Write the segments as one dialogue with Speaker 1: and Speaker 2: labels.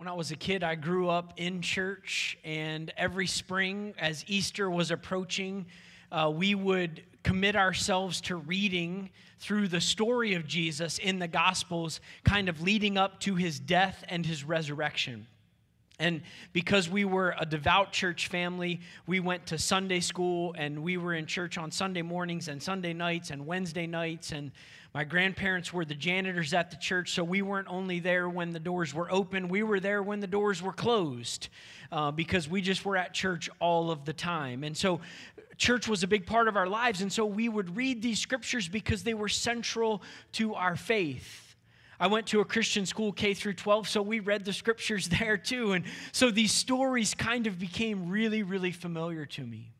Speaker 1: When I was a kid, I grew up in church, and every spring, as Easter was approaching, uh, we would commit ourselves to reading through the story of Jesus in the Gospels, kind of leading up to his death and his resurrection. And because we were a devout church family, we went to Sunday school and we were in church on Sunday mornings and Sunday nights and Wednesday nights. And my grandparents were the janitors at the church, so we weren't only there when the doors were open, we were there when the doors were closed uh, because we just were at church all of the time. And so, church was a big part of our lives. And so, we would read these scriptures because they were central to our faith. I went to a Christian school K through 12, so we read the scriptures there too. And so these stories kind of became really, really familiar to me.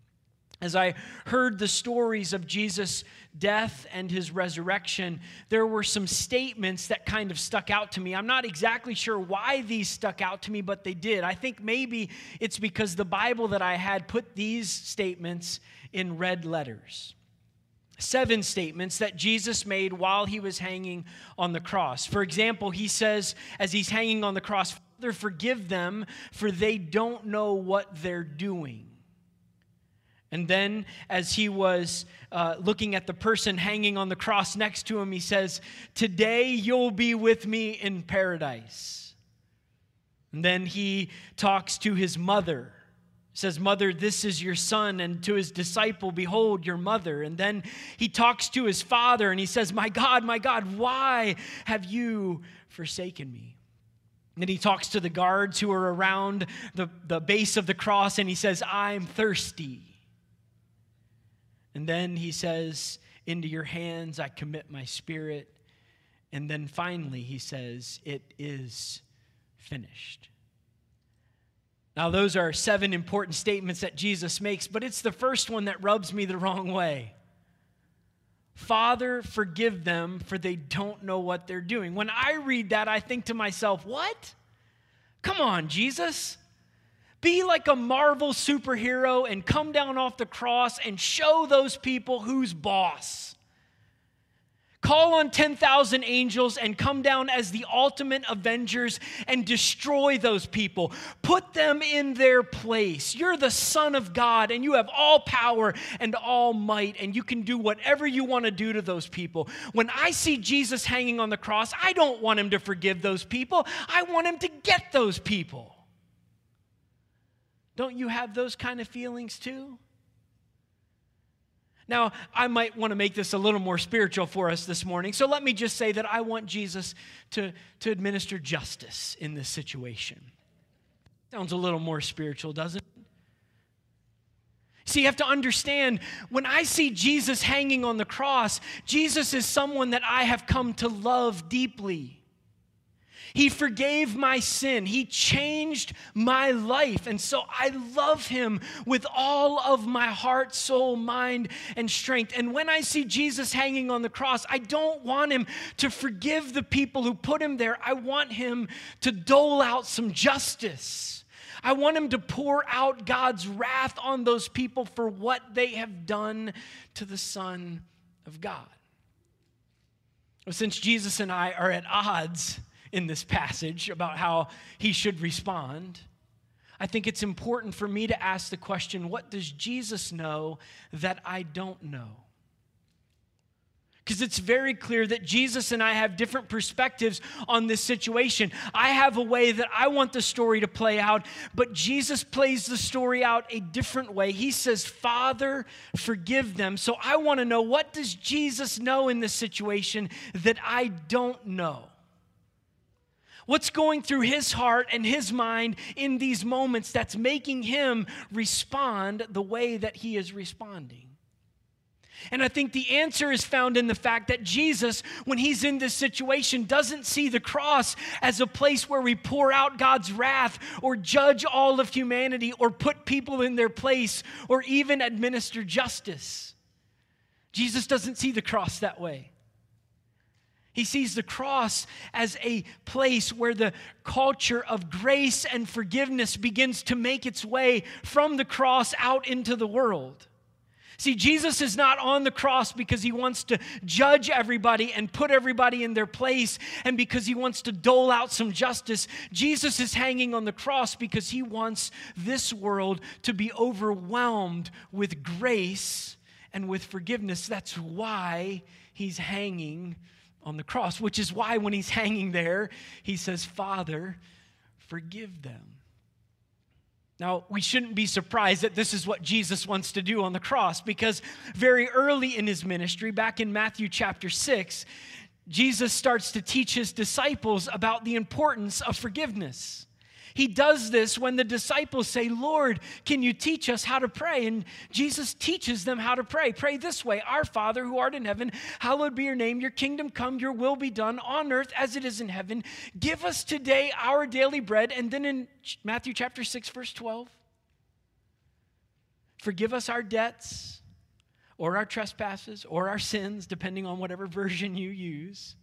Speaker 1: As I heard the stories of Jesus' death and his resurrection, there were some statements that kind of stuck out to me. I'm not exactly sure why these stuck out to me, but they did. I think maybe it's because the Bible that I had put these statements in red letters. Seven statements that Jesus made while he was hanging on the cross. For example, he says, as he's hanging on the cross, Father, forgive them, for they don't know what they're doing. And then, as he was uh, looking at the person hanging on the cross next to him, he says, Today you'll be with me in paradise. And then he talks to his mother. Says, Mother, this is your son. And to his disciple, Behold, your mother. And then he talks to his father and he says, My God, my God, why have you forsaken me? And he talks to the guards who are around the, the base of the cross and he says, I'm thirsty. And then he says, Into your hands I commit my spirit. And then finally he says, It is finished. Now, those are seven important statements that Jesus makes, but it's the first one that rubs me the wrong way. Father, forgive them, for they don't know what they're doing. When I read that, I think to myself, What? Come on, Jesus. Be like a Marvel superhero and come down off the cross and show those people who's boss. Call on 10,000 angels and come down as the ultimate avengers and destroy those people. Put them in their place. You're the Son of God and you have all power and all might, and you can do whatever you want to do to those people. When I see Jesus hanging on the cross, I don't want him to forgive those people, I want him to get those people. Don't you have those kind of feelings too? Now, I might want to make this a little more spiritual for us this morning. So let me just say that I want Jesus to, to administer justice in this situation. Sounds a little more spiritual, doesn't it? See, you have to understand when I see Jesus hanging on the cross, Jesus is someone that I have come to love deeply. He forgave my sin. He changed my life. And so I love him with all of my heart, soul, mind, and strength. And when I see Jesus hanging on the cross, I don't want him to forgive the people who put him there. I want him to dole out some justice. I want him to pour out God's wrath on those people for what they have done to the Son of God. Since Jesus and I are at odds, in this passage about how he should respond. I think it's important for me to ask the question what does Jesus know that I don't know? Because it's very clear that Jesus and I have different perspectives on this situation. I have a way that I want the story to play out, but Jesus plays the story out a different way. He says, Father, forgive them. So I want to know what does Jesus know in this situation that I don't know? What's going through his heart and his mind in these moments that's making him respond the way that he is responding? And I think the answer is found in the fact that Jesus, when he's in this situation, doesn't see the cross as a place where we pour out God's wrath or judge all of humanity or put people in their place or even administer justice. Jesus doesn't see the cross that way. He sees the cross as a place where the culture of grace and forgiveness begins to make its way from the cross out into the world. See, Jesus is not on the cross because he wants to judge everybody and put everybody in their place and because he wants to dole out some justice. Jesus is hanging on the cross because he wants this world to be overwhelmed with grace and with forgiveness. That's why he's hanging on the cross, which is why when he's hanging there, he says, Father, forgive them. Now, we shouldn't be surprised that this is what Jesus wants to do on the cross because very early in his ministry, back in Matthew chapter 6, Jesus starts to teach his disciples about the importance of forgiveness. He does this when the disciples say, Lord, can you teach us how to pray? And Jesus teaches them how to pray. Pray this way Our Father who art in heaven, hallowed be your name. Your kingdom come, your will be done on earth as it is in heaven. Give us today our daily bread. And then in Matthew chapter 6, verse 12, forgive us our debts or our trespasses or our sins, depending on whatever version you use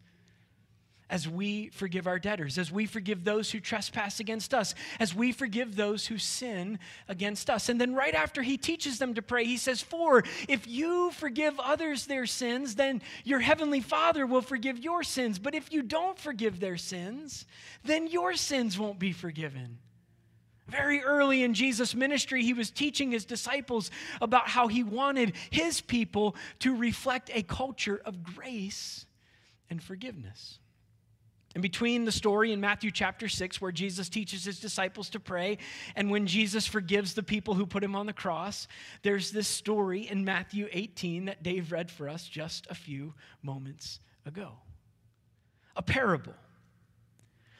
Speaker 1: as we forgive our debtors, as we forgive those who trespass against us, as we forgive those who sin against us. And then, right after he teaches them to pray, he says, For if you forgive others their sins, then your heavenly Father will forgive your sins. But if you don't forgive their sins, then your sins won't be forgiven. Very early in Jesus' ministry, he was teaching his disciples about how he wanted his people to reflect a culture of grace and forgiveness. And between the story in Matthew chapter 6, where Jesus teaches his disciples to pray, and when Jesus forgives the people who put him on the cross, there's this story in Matthew 18 that Dave read for us just a few moments ago. A parable.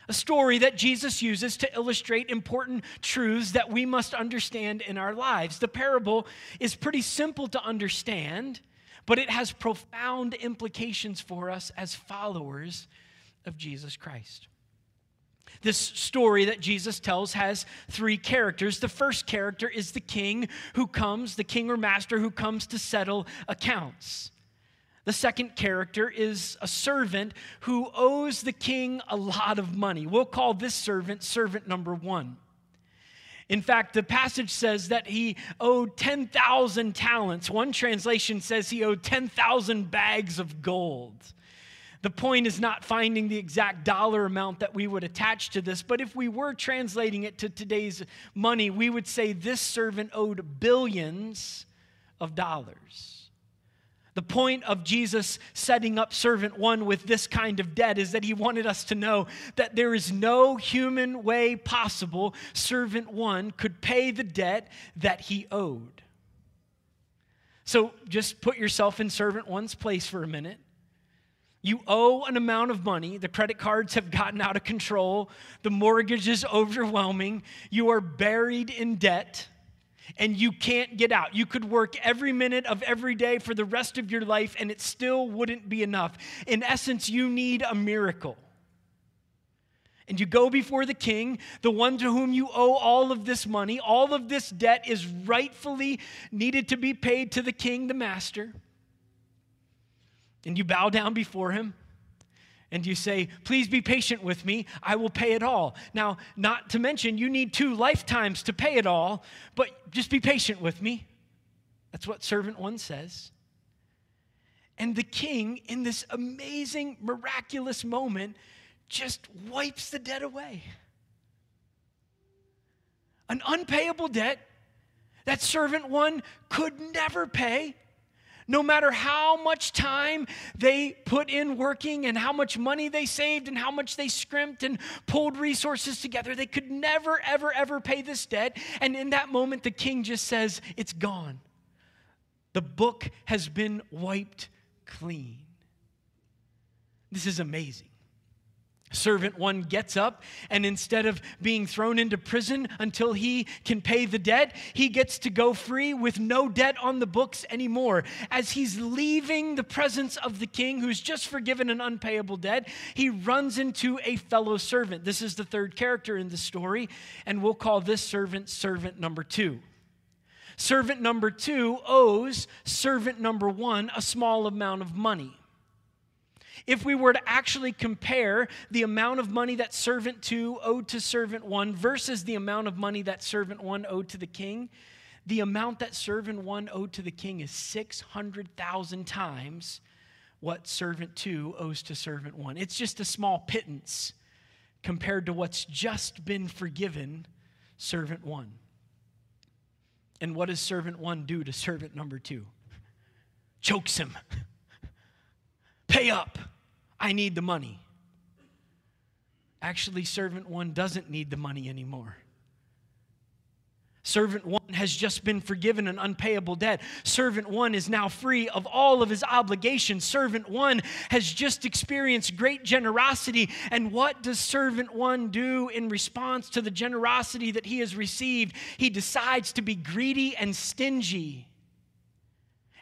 Speaker 1: A story that Jesus uses to illustrate important truths that we must understand in our lives. The parable is pretty simple to understand, but it has profound implications for us as followers of Jesus Christ. This story that Jesus tells has three characters. The first character is the king who comes, the king or master who comes to settle accounts. The second character is a servant who owes the king a lot of money. We'll call this servant servant number one. In fact, the passage says that he owed 10,000 talents. One translation says he owed 10,000 bags of gold. The point is not finding the exact dollar amount that we would attach to this, but if we were translating it to today's money, we would say this servant owed billions of dollars. The point of Jesus setting up servant one with this kind of debt is that he wanted us to know that there is no human way possible servant one could pay the debt that he owed. So just put yourself in servant one's place for a minute. You owe an amount of money. The credit cards have gotten out of control. The mortgage is overwhelming. You are buried in debt and you can't get out. You could work every minute of every day for the rest of your life and it still wouldn't be enough. In essence, you need a miracle. And you go before the king, the one to whom you owe all of this money. All of this debt is rightfully needed to be paid to the king, the master and you bow down before him and you say, Please be patient with me, I will pay it all. Now, not to mention, you need two lifetimes to pay it all, but just be patient with me. That's what servant one says. And the king, in this amazing, miraculous moment, just wipes the debt away. An unpayable debt that servant one could never pay no matter how much time they put in working and how much money they saved and how much they scrimped and pulled resources together, they could never, ever, ever pay this debt. And in that moment, the king just says, It's gone. The book has been wiped clean. This is amazing. Servant one gets up, and instead of being thrown into prison until he can pay the debt, he gets to go free with no debt on the books anymore. As he's leaving the presence of the king, who's just forgiven an unpayable debt, he runs into a fellow servant. This is the third character in the story, and we'll call this servant servant number two. Servant number two owes servant number one a small amount of money if we were to actually compare the amount of money that servant two owed to servant one versus the amount of money that servant one owed to the king, the amount that servant one owed to the king is 600,000 times what servant two owes to servant one. It's just a small pittance compared to what's just been forgiven servant one. And what does servant one do to servant number two? Chokes him. Pay up. I need the money. Actually, servant one doesn't need the money anymore. Servant one has just been forgiven an unpayable debt. Servant one is now free of all of his obligations. Servant one has just experienced great generosity. And what does servant one do in response to the generosity that he has received? He decides to be greedy and stingy.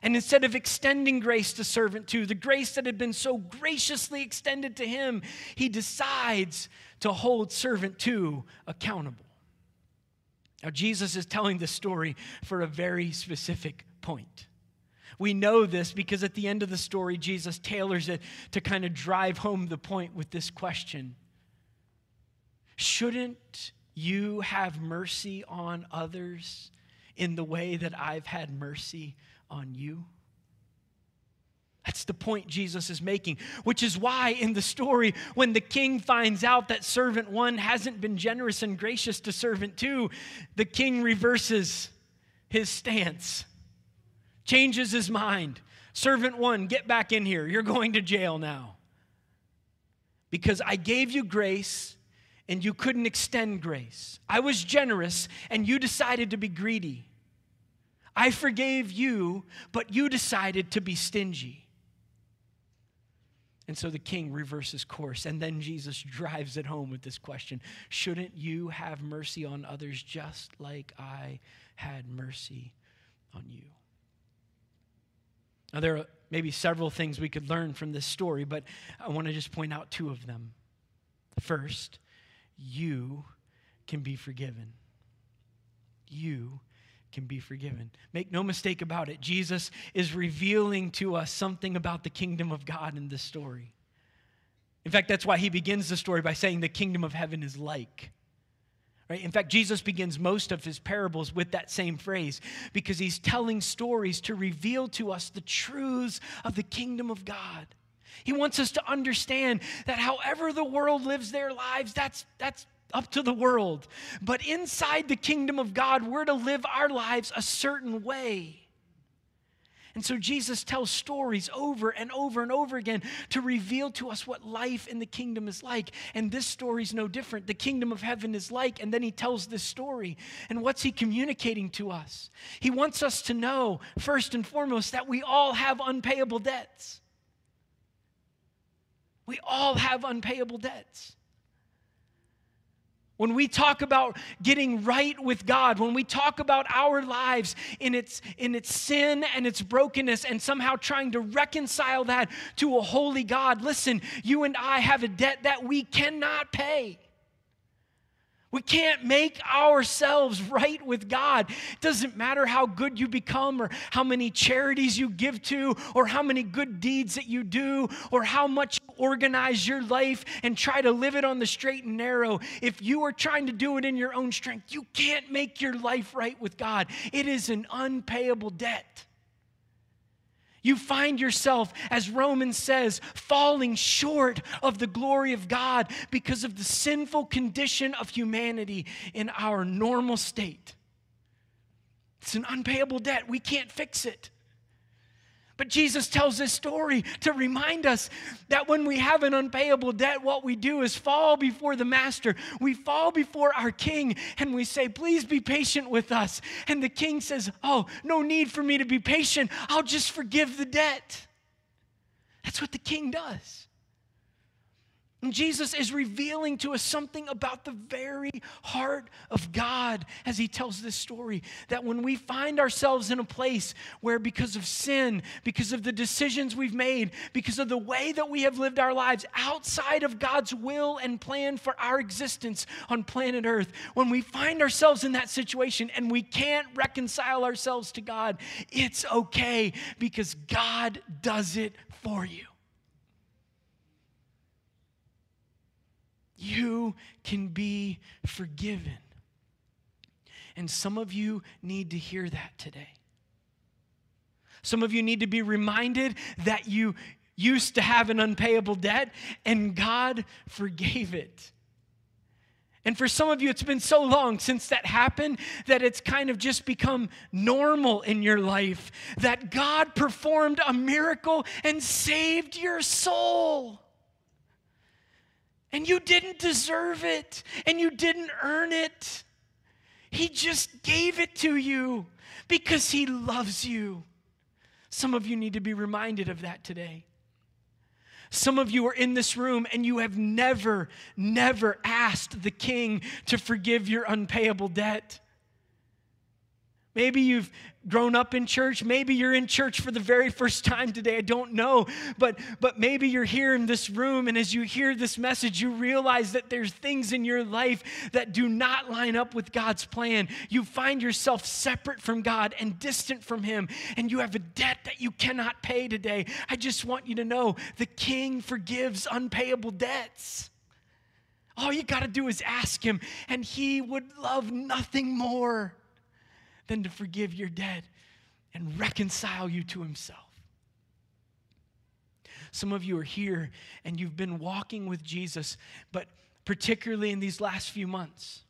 Speaker 1: And instead of extending grace to servant two, the grace that had been so graciously extended to him, he decides to hold servant two accountable. Now, Jesus is telling this story for a very specific point. We know this because at the end of the story, Jesus tailors it to kind of drive home the point with this question Shouldn't you have mercy on others in the way that I've had mercy on you? That's the point Jesus is making, which is why in the story, when the king finds out that servant one hasn't been generous and gracious to servant two, the king reverses his stance, changes his mind. Servant one, get back in here. You're going to jail now. Because I gave you grace and you couldn't extend grace. I was generous and you decided to be greedy. I forgave you, but you decided to be stingy. And so the king reverses course. And then Jesus drives it home with this question Shouldn't you have mercy on others just like I had mercy on you? Now, there are maybe several things we could learn from this story, but I want to just point out two of them. First, you can be forgiven. You can be forgiven. Make no mistake about it, Jesus is revealing to us something about the kingdom of God in this story. In fact, that's why he begins the story by saying the kingdom of heaven is like. Right? In fact, Jesus begins most of his parables with that same phrase because he's telling stories to reveal to us the truths of the kingdom of God. He wants us to understand that however the world lives their lives, that's, that's up to the world. But inside the kingdom of God, we're to live our lives a certain way. And so Jesus tells stories over and over and over again to reveal to us what life in the kingdom is like. And this story is no different. The kingdom of heaven is like, and then he tells this story. And what's he communicating to us? He wants us to know, first and foremost, that we all have unpayable debts. We all have unpayable debts. When we talk about getting right with God, when we talk about our lives in its, in its sin and its brokenness and somehow trying to reconcile that to a holy God, listen, you and I have a debt that we cannot pay. We can't make ourselves right with God. It doesn't matter how good you become, or how many charities you give to, or how many good deeds that you do, or how much you organize your life and try to live it on the straight and narrow. If you are trying to do it in your own strength, you can't make your life right with God. It is an unpayable debt. You find yourself, as Romans says, falling short of the glory of God because of the sinful condition of humanity in our normal state. It's an unpayable debt. We can't fix it. But Jesus tells this story to remind us that when we have an unpayable debt, what we do is fall before the master. We fall before our king and we say, Please be patient with us. And the king says, Oh, no need for me to be patient. I'll just forgive the debt. That's what the king does. And Jesus is revealing to us something about the very heart of God as he tells this story. That when we find ourselves in a place where, because of sin, because of the decisions we've made, because of the way that we have lived our lives outside of God's will and plan for our existence on planet Earth, when we find ourselves in that situation and we can't reconcile ourselves to God, it's okay because God does it for you. You can be forgiven. And some of you need to hear that today. Some of you need to be reminded that you used to have an unpayable debt and God forgave it. And for some of you, it's been so long since that happened that it's kind of just become normal in your life that God performed a miracle and saved your soul. And you didn't deserve it, and you didn't earn it. He just gave it to you because He loves you. Some of you need to be reminded of that today. Some of you are in this room and you have never, never asked the king to forgive your unpayable debt. Maybe you've grown up in church. Maybe you're in church for the very first time today. I don't know. But, but maybe you're here in this room, and as you hear this message, you realize that there's things in your life that do not line up with God's plan. You find yourself separate from God and distant from Him, and you have a debt that you cannot pay today. I just want you to know the King forgives unpayable debts. All you got to do is ask Him, and He would love nothing more than to forgive your debt and reconcile you to Himself. Some of you are here and you've been walking with Jesus, but particularly in these last few months,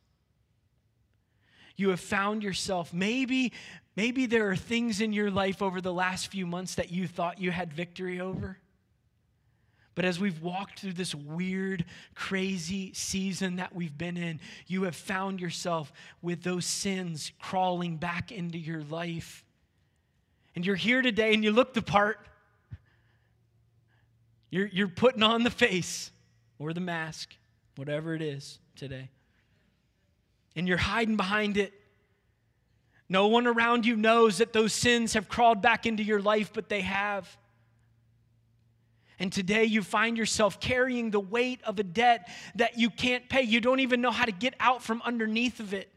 Speaker 1: you have found yourself maybe maybe there are things in your life over the last few months that you thought you had victory over but as we've walked through this weird, crazy season that we've been in, you have found yourself with those sins crawling back into your life. And you're here today and you look the part. You're, you're putting on the face or the mask, whatever it is today. And you're hiding behind it. No one around you knows that those sins have crawled back into your life, but they have. And today you find yourself carrying the weight of a debt that you can't pay. You don't even know how to get out from underneath of it.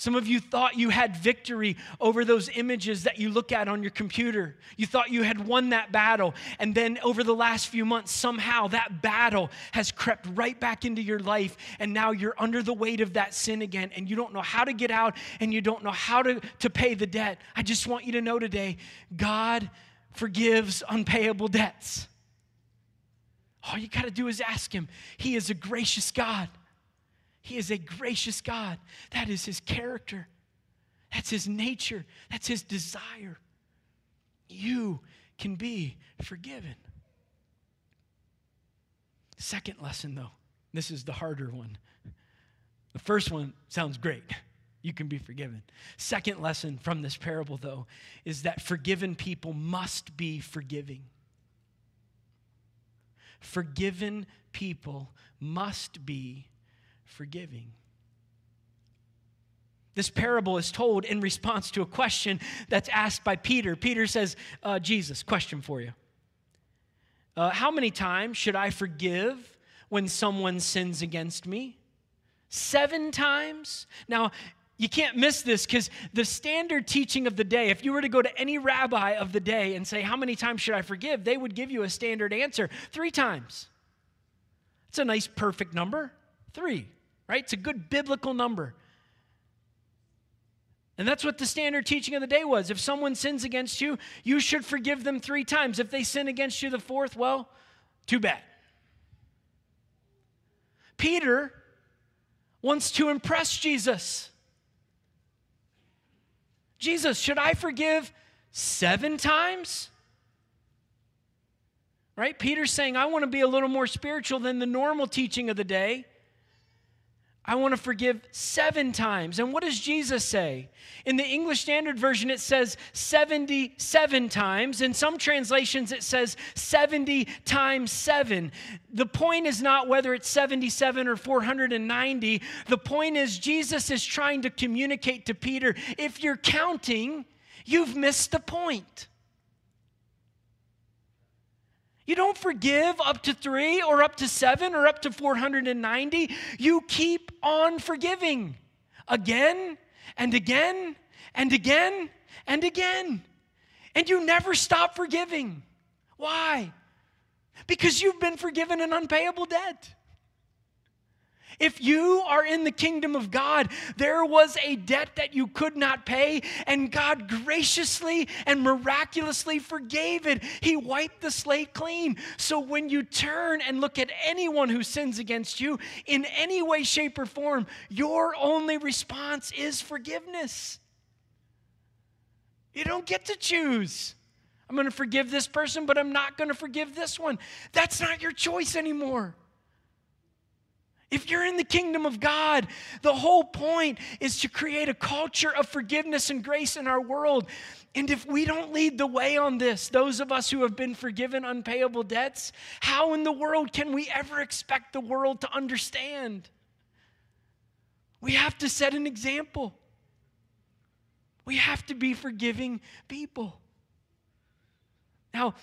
Speaker 1: Some of you thought you had victory over those images that you look at on your computer. You thought you had won that battle. And then over the last few months, somehow that battle has crept right back into your life. And now you're under the weight of that sin again. And you don't know how to get out and you don't know how to, to pay the debt. I just want you to know today God forgives unpayable debts. All you got to do is ask Him. He is a gracious God. He is a gracious God. That is His character, that's His nature, that's His desire. You can be forgiven. Second lesson, though, this is the harder one. The first one sounds great you can be forgiven. Second lesson from this parable, though, is that forgiven people must be forgiving. Forgiven people must be forgiving. This parable is told in response to a question that's asked by Peter. Peter says, uh, Jesus, question for you. Uh, how many times should I forgive when someone sins against me? Seven times? Now, you can't miss this because the standard teaching of the day, if you were to go to any rabbi of the day and say, How many times should I forgive? they would give you a standard answer three times. It's a nice, perfect number. Three, right? It's a good biblical number. And that's what the standard teaching of the day was. If someone sins against you, you should forgive them three times. If they sin against you the fourth, well, too bad. Peter wants to impress Jesus. Jesus, should I forgive seven times? Right? Peter's saying, I want to be a little more spiritual than the normal teaching of the day. I want to forgive seven times. And what does Jesus say? In the English Standard Version, it says 77 times. In some translations, it says 70 times seven. The point is not whether it's 77 or 490. The point is, Jesus is trying to communicate to Peter if you're counting, you've missed the point. You don't forgive up to three or up to seven or up to 490. You keep on forgiving again and again and again and again. And you never stop forgiving. Why? Because you've been forgiven an unpayable debt. If you are in the kingdom of God, there was a debt that you could not pay, and God graciously and miraculously forgave it. He wiped the slate clean. So when you turn and look at anyone who sins against you in any way, shape, or form, your only response is forgiveness. You don't get to choose. I'm going to forgive this person, but I'm not going to forgive this one. That's not your choice anymore. If you're in the kingdom of God, the whole point is to create a culture of forgiveness and grace in our world. And if we don't lead the way on this, those of us who have been forgiven unpayable debts, how in the world can we ever expect the world to understand? We have to set an example. We have to be forgiving people. Now,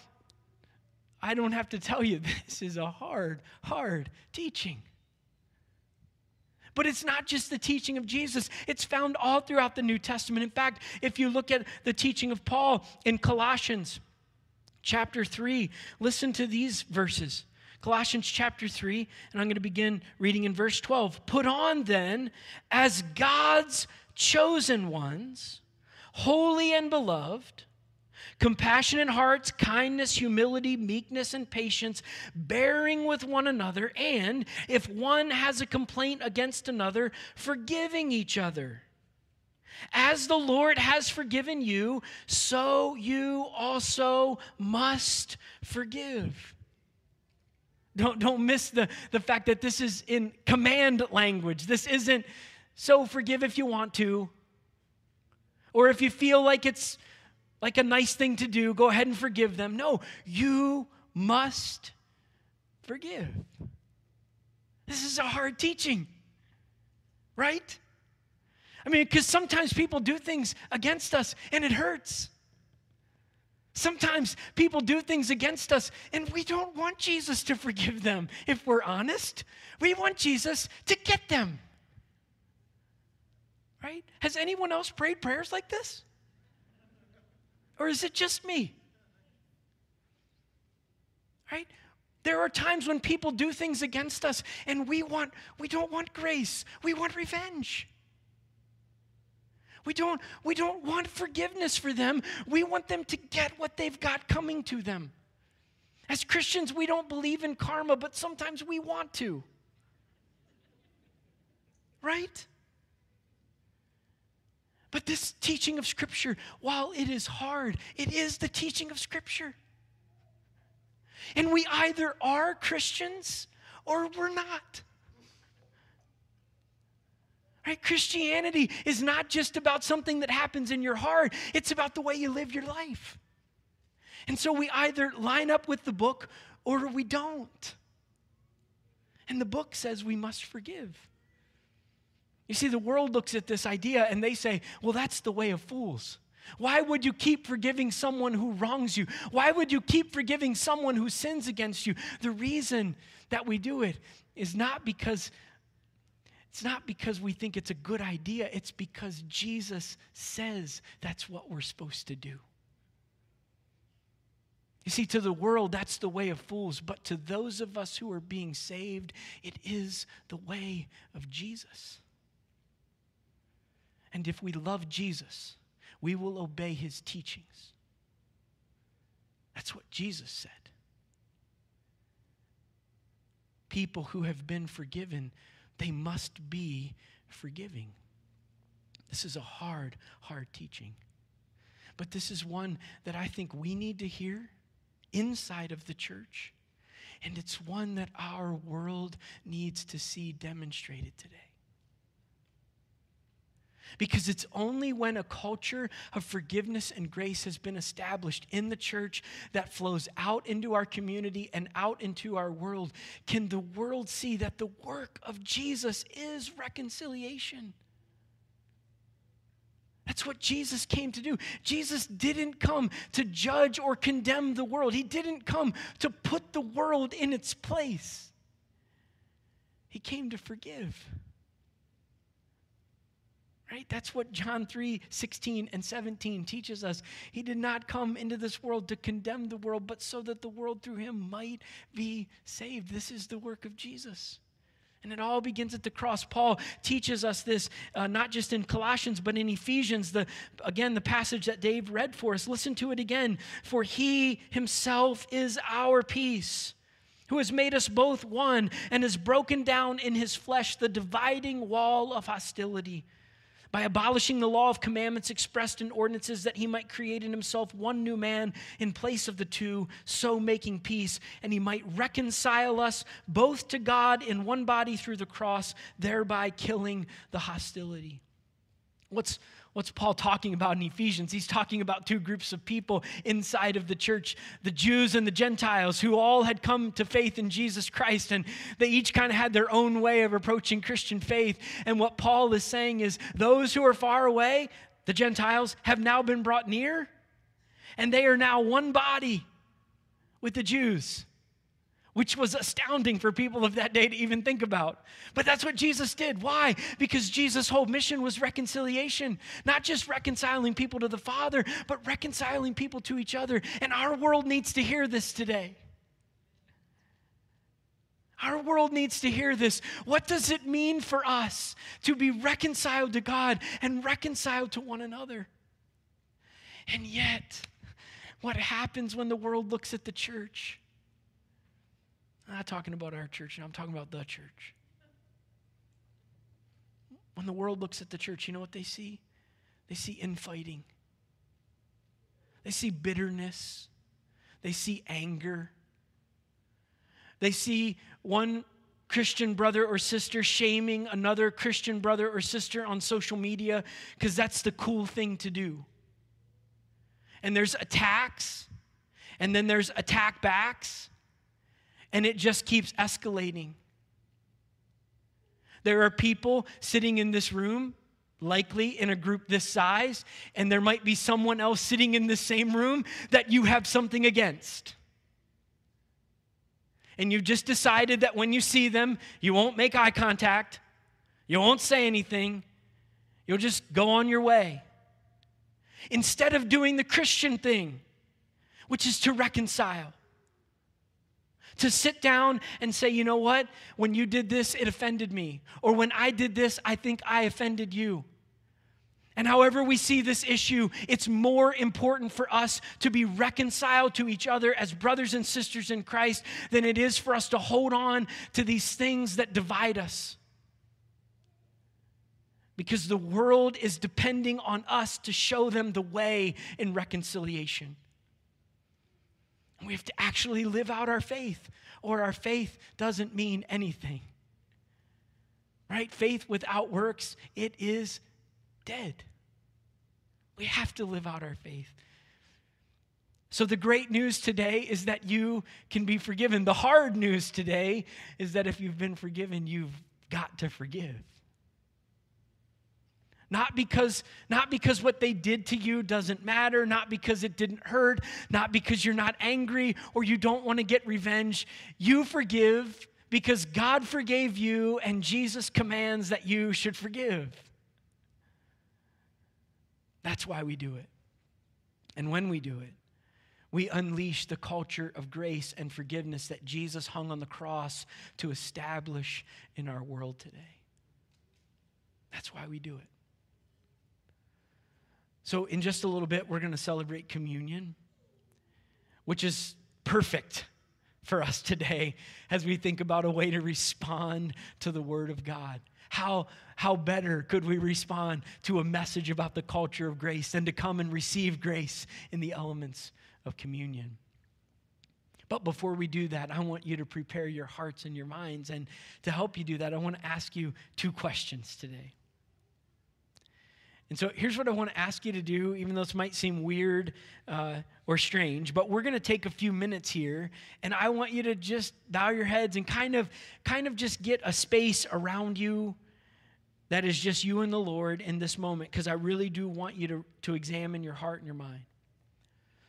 Speaker 1: I don't have to tell you, this is a hard, hard teaching. But it's not just the teaching of Jesus, it's found all throughout the New Testament. In fact, if you look at the teaching of Paul in Colossians chapter 3, listen to these verses. Colossians chapter 3, and I'm going to begin reading in verse 12. Put on then as God's chosen ones, holy and beloved compassionate hearts, kindness, humility, meekness, and patience, bearing with one another, and if one has a complaint against another, forgiving each other. As the Lord has forgiven you, so you also must forgive. Don't, don't miss the, the fact that this is in command language. This isn't so forgive if you want to, or if you feel like it's like a nice thing to do, go ahead and forgive them. No, you must forgive. This is a hard teaching, right? I mean, because sometimes people do things against us and it hurts. Sometimes people do things against us and we don't want Jesus to forgive them. If we're honest, we want Jesus to get them. Right? Has anyone else prayed prayers like this? Or is it just me? Right? There are times when people do things against us and we want we don't want grace. We want revenge. We don't we don't want forgiveness for them. We want them to get what they've got coming to them. As Christians, we don't believe in karma, but sometimes we want to. Right? But this teaching of Scripture, while it is hard, it is the teaching of Scripture. And we either are Christians or we're not. Right? Christianity is not just about something that happens in your heart, it's about the way you live your life. And so we either line up with the book or we don't. And the book says we must forgive. You see, the world looks at this idea and they say, well, that's the way of fools. Why would you keep forgiving someone who wrongs you? Why would you keep forgiving someone who sins against you? The reason that we do it is not because it's not because we think it's a good idea, it's because Jesus says that's what we're supposed to do. You see, to the world, that's the way of fools, but to those of us who are being saved, it is the way of Jesus. And if we love Jesus, we will obey his teachings. That's what Jesus said. People who have been forgiven, they must be forgiving. This is a hard, hard teaching. But this is one that I think we need to hear inside of the church. And it's one that our world needs to see demonstrated today. Because it's only when a culture of forgiveness and grace has been established in the church that flows out into our community and out into our world can the world see that the work of Jesus is reconciliation. That's what Jesus came to do. Jesus didn't come to judge or condemn the world, He didn't come to put the world in its place. He came to forgive. Right? That's what John 3 16 and 17 teaches us. He did not come into this world to condemn the world, but so that the world through him might be saved. This is the work of Jesus. And it all begins at the cross. Paul teaches us this uh, not just in Colossians, but in Ephesians. The, again, the passage that Dave read for us. Listen to it again. For he himself is our peace, who has made us both one and has broken down in his flesh the dividing wall of hostility by abolishing the law of commandments expressed in ordinances, that he might create in himself one new man in place of the two, so making peace, and he might reconcile us both to God in one body through the cross, thereby killing the hostility. What's What's Paul talking about in Ephesians? He's talking about two groups of people inside of the church the Jews and the Gentiles, who all had come to faith in Jesus Christ, and they each kind of had their own way of approaching Christian faith. And what Paul is saying is those who are far away, the Gentiles, have now been brought near, and they are now one body with the Jews which was astounding for people of that day to even think about. But that's what Jesus did. Why? Because Jesus' whole mission was reconciliation, not just reconciling people to the Father, but reconciling people to each other. And our world needs to hear this today. Our world needs to hear this. What does it mean for us to be reconciled to God and reconciled to one another? And yet, what happens when the world looks at the church? I'm not talking about our church, I'm talking about the church. When the world looks at the church, you know what they see? They see infighting, they see bitterness, they see anger, they see one Christian brother or sister shaming another Christian brother or sister on social media because that's the cool thing to do. And there's attacks, and then there's attack backs, and it just keeps escalating. There are people sitting in this room, likely in a group this size, and there might be someone else sitting in the same room that you have something against. And you've just decided that when you see them, you won't make eye contact, you won't say anything, you'll just go on your way. Instead of doing the Christian thing, which is to reconcile to sit down and say, you know what? When you did this, it offended me. Or when I did this, I think I offended you. And however we see this issue, it's more important for us to be reconciled to each other as brothers and sisters in Christ than it is for us to hold on to these things that divide us. Because the world is depending on us to show them the way in reconciliation. We have to actually live out our faith, or our faith doesn't mean anything. Right? Faith without works, it is dead. We have to live out our faith. So, the great news today is that you can be forgiven. The hard news today is that if you've been forgiven, you've got to forgive. Not because, not because what they did to you doesn't matter, not because it didn't hurt, not because you're not angry or you don't want to get revenge. You forgive because God forgave you and Jesus commands that you should forgive. That's why we do it. And when we do it, we unleash the culture of grace and forgiveness that Jesus hung on the cross to establish in our world today. That's why we do it. So, in just a little bit, we're going to celebrate communion, which is perfect for us today as we think about a way to respond to the Word of God. How, how better could we respond to a message about the culture of grace than to come and receive grace in the elements of communion? But before we do that, I want you to prepare your hearts and your minds. And to help you do that, I want to ask you two questions today. And so here's what I want to ask you to do, even though this might seem weird uh, or strange, but we're going to take a few minutes here, and I want you to just bow your heads and kind of, kind of just get a space around you that is just you and the Lord in this moment, because I really do want you to, to examine your heart and your mind.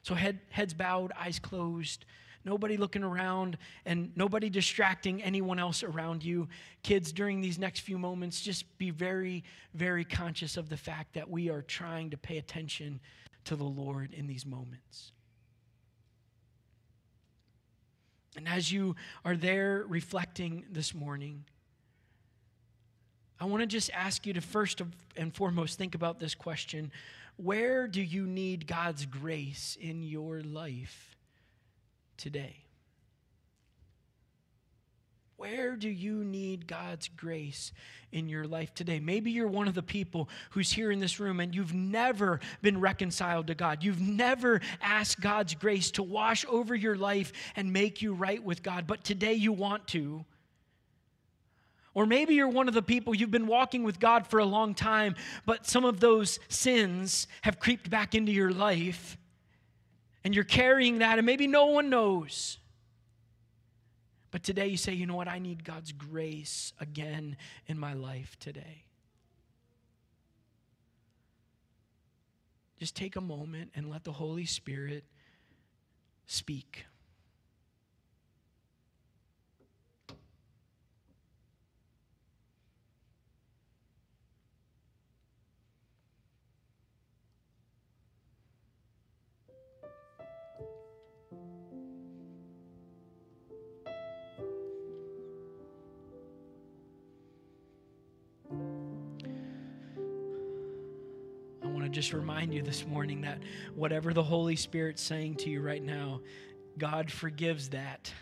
Speaker 1: So head, heads bowed, eyes closed nobody looking around, and nobody distracting anyone else around you. Kids, during these next few moments, just be very, very conscious of the fact that we are trying to pay attention to the Lord in these moments. And as you are there reflecting this morning, I want to just ask you to first and foremost think about this question Where do you need God's grace in your life today? Where do you need God's grace in your life today? Maybe you're one of the people who's here in this room and you've never been reconciled to God. You've never asked God's grace to wash over your life and make you right with God, but today you want to. Or maybe you're one of the people you've been walking with God for a long time, but some of those sins have creeped back into your life and you're carrying that, and maybe no one knows. But today you say, you know what? I need God's grace again in my life today. Just take a moment and let the Holy Spirit speak. Just remind you this morning that whatever the Holy Spirit's saying to you right now, God forgives that.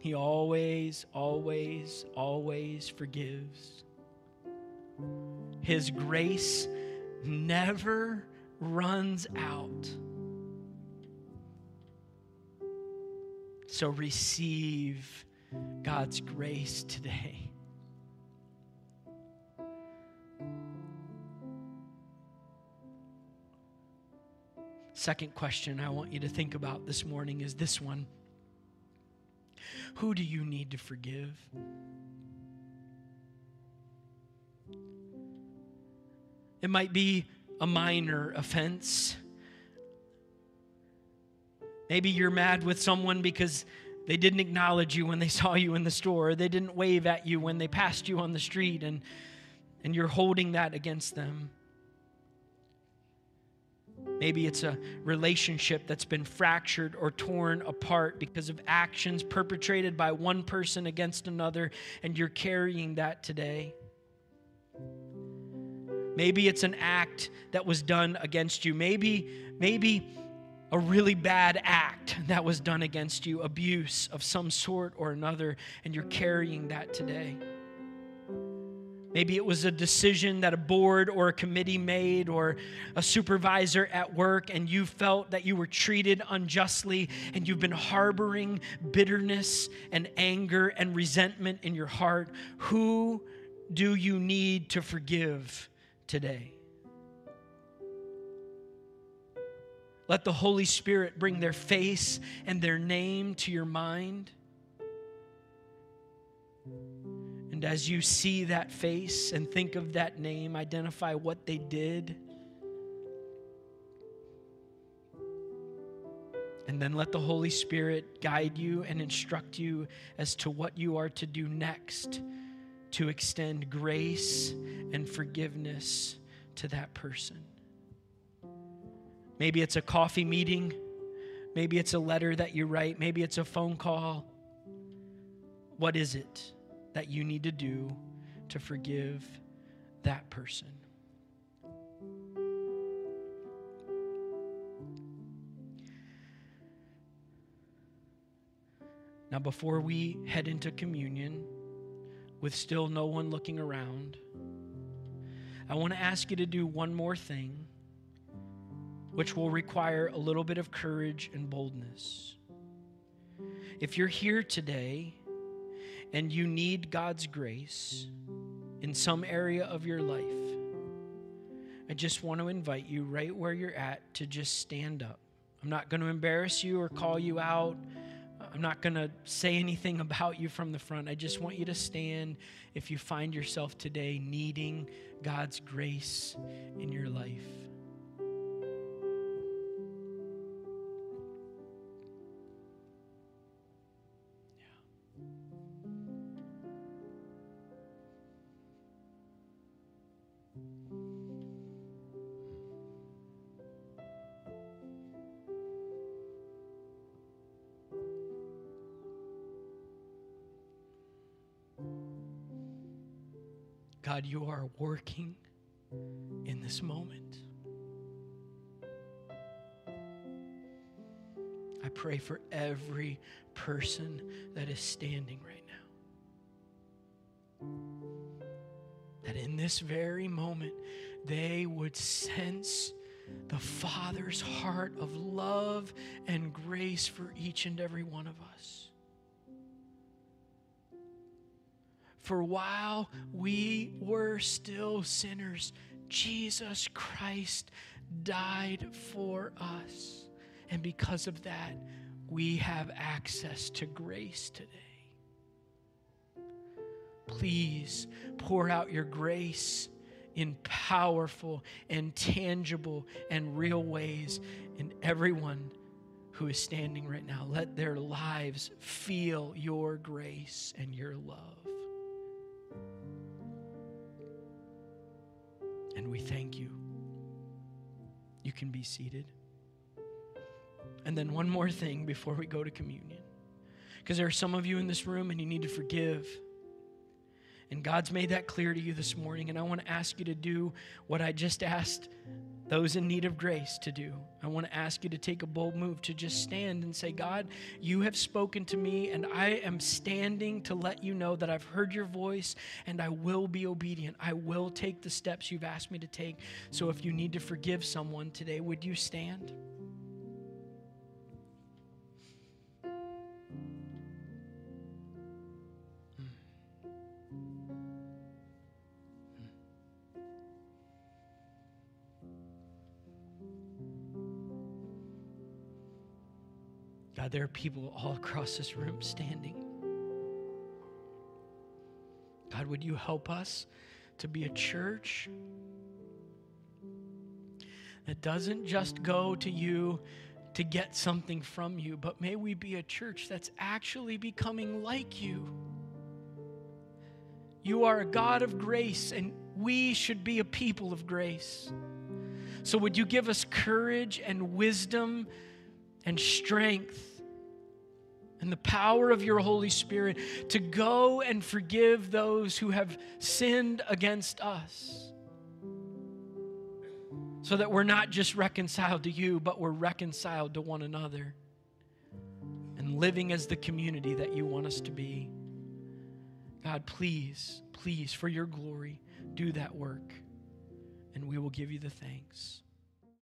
Speaker 1: He always, always, always forgives. His grace never runs out. So receive God's grace today. Second question I want you to think about this morning is this one Who do you need to forgive? It might be a minor offense. Maybe you're mad with someone because they didn't acknowledge you when they saw you in the store, they didn't wave at you when they passed you on the street, and, and you're holding that against them. Maybe it's a relationship that's been fractured or torn apart because of actions perpetrated by one person against another, and you're carrying that today. Maybe it's an act that was done against you. Maybe, maybe a really bad act that was done against you, abuse of some sort or another, and you're carrying that today. Maybe it was a decision that a board or a committee made or a supervisor at work, and you felt that you were treated unjustly, and you've been harboring bitterness and anger and resentment in your heart. Who do you need to forgive today? Let the Holy Spirit bring their face and their name to your mind. And as you see that face and think of that name, identify what they did. And then let the Holy Spirit guide you and instruct you as to what you are to do next to extend grace and forgiveness to that person. Maybe it's a coffee meeting. Maybe it's a letter that you write. Maybe it's a phone call. What is it? That you need to do to forgive that person. Now, before we head into communion, with still no one looking around, I want to ask you to do one more thing, which will require a little bit of courage and boldness. If you're here today and you need God's grace in some area of your life, I just want to invite you right where you're at to just stand up. I'm not going to embarrass you or call you out. I'm not going to say anything about you from the front. I just want you to stand if you find yourself today needing God's grace in your life. You are working in this moment. I pray for every person that is standing right now. That in this very moment, they would sense the Father's heart of love and grace for each and every one of us. For while we were still sinners, Jesus Christ died for us. And because of that, we have access to grace today. Please pour out your grace in powerful and tangible and real ways in everyone who is standing right now. Let their lives feel your grace and your love. And we thank you. You can be seated. And then one more thing before we go to communion. Because there are some of you in this room and you need to forgive. And God's made that clear to you this morning. And I want to ask you to do what I just asked those in need of grace to do. I want to ask you to take a bold move to just stand and say, God, you have spoken to me, and I am standing to let you know that I've heard your voice and I will be obedient. I will take the steps you've asked me to take. So if you need to forgive someone today, would you stand? God, there are people all across this room standing. God, would you help us to be a church that doesn't just go to you to get something from you, but may we be a church that's actually becoming like you. You are a God of grace, and we should be a people of grace. So, would you give us courage and wisdom and strength? And the power of your Holy Spirit to go and forgive those who have sinned against us. So that we're not just reconciled to you, but we're reconciled to one another and living as the community that you want us to be. God, please, please, for your glory, do that work, and we will give you the thanks.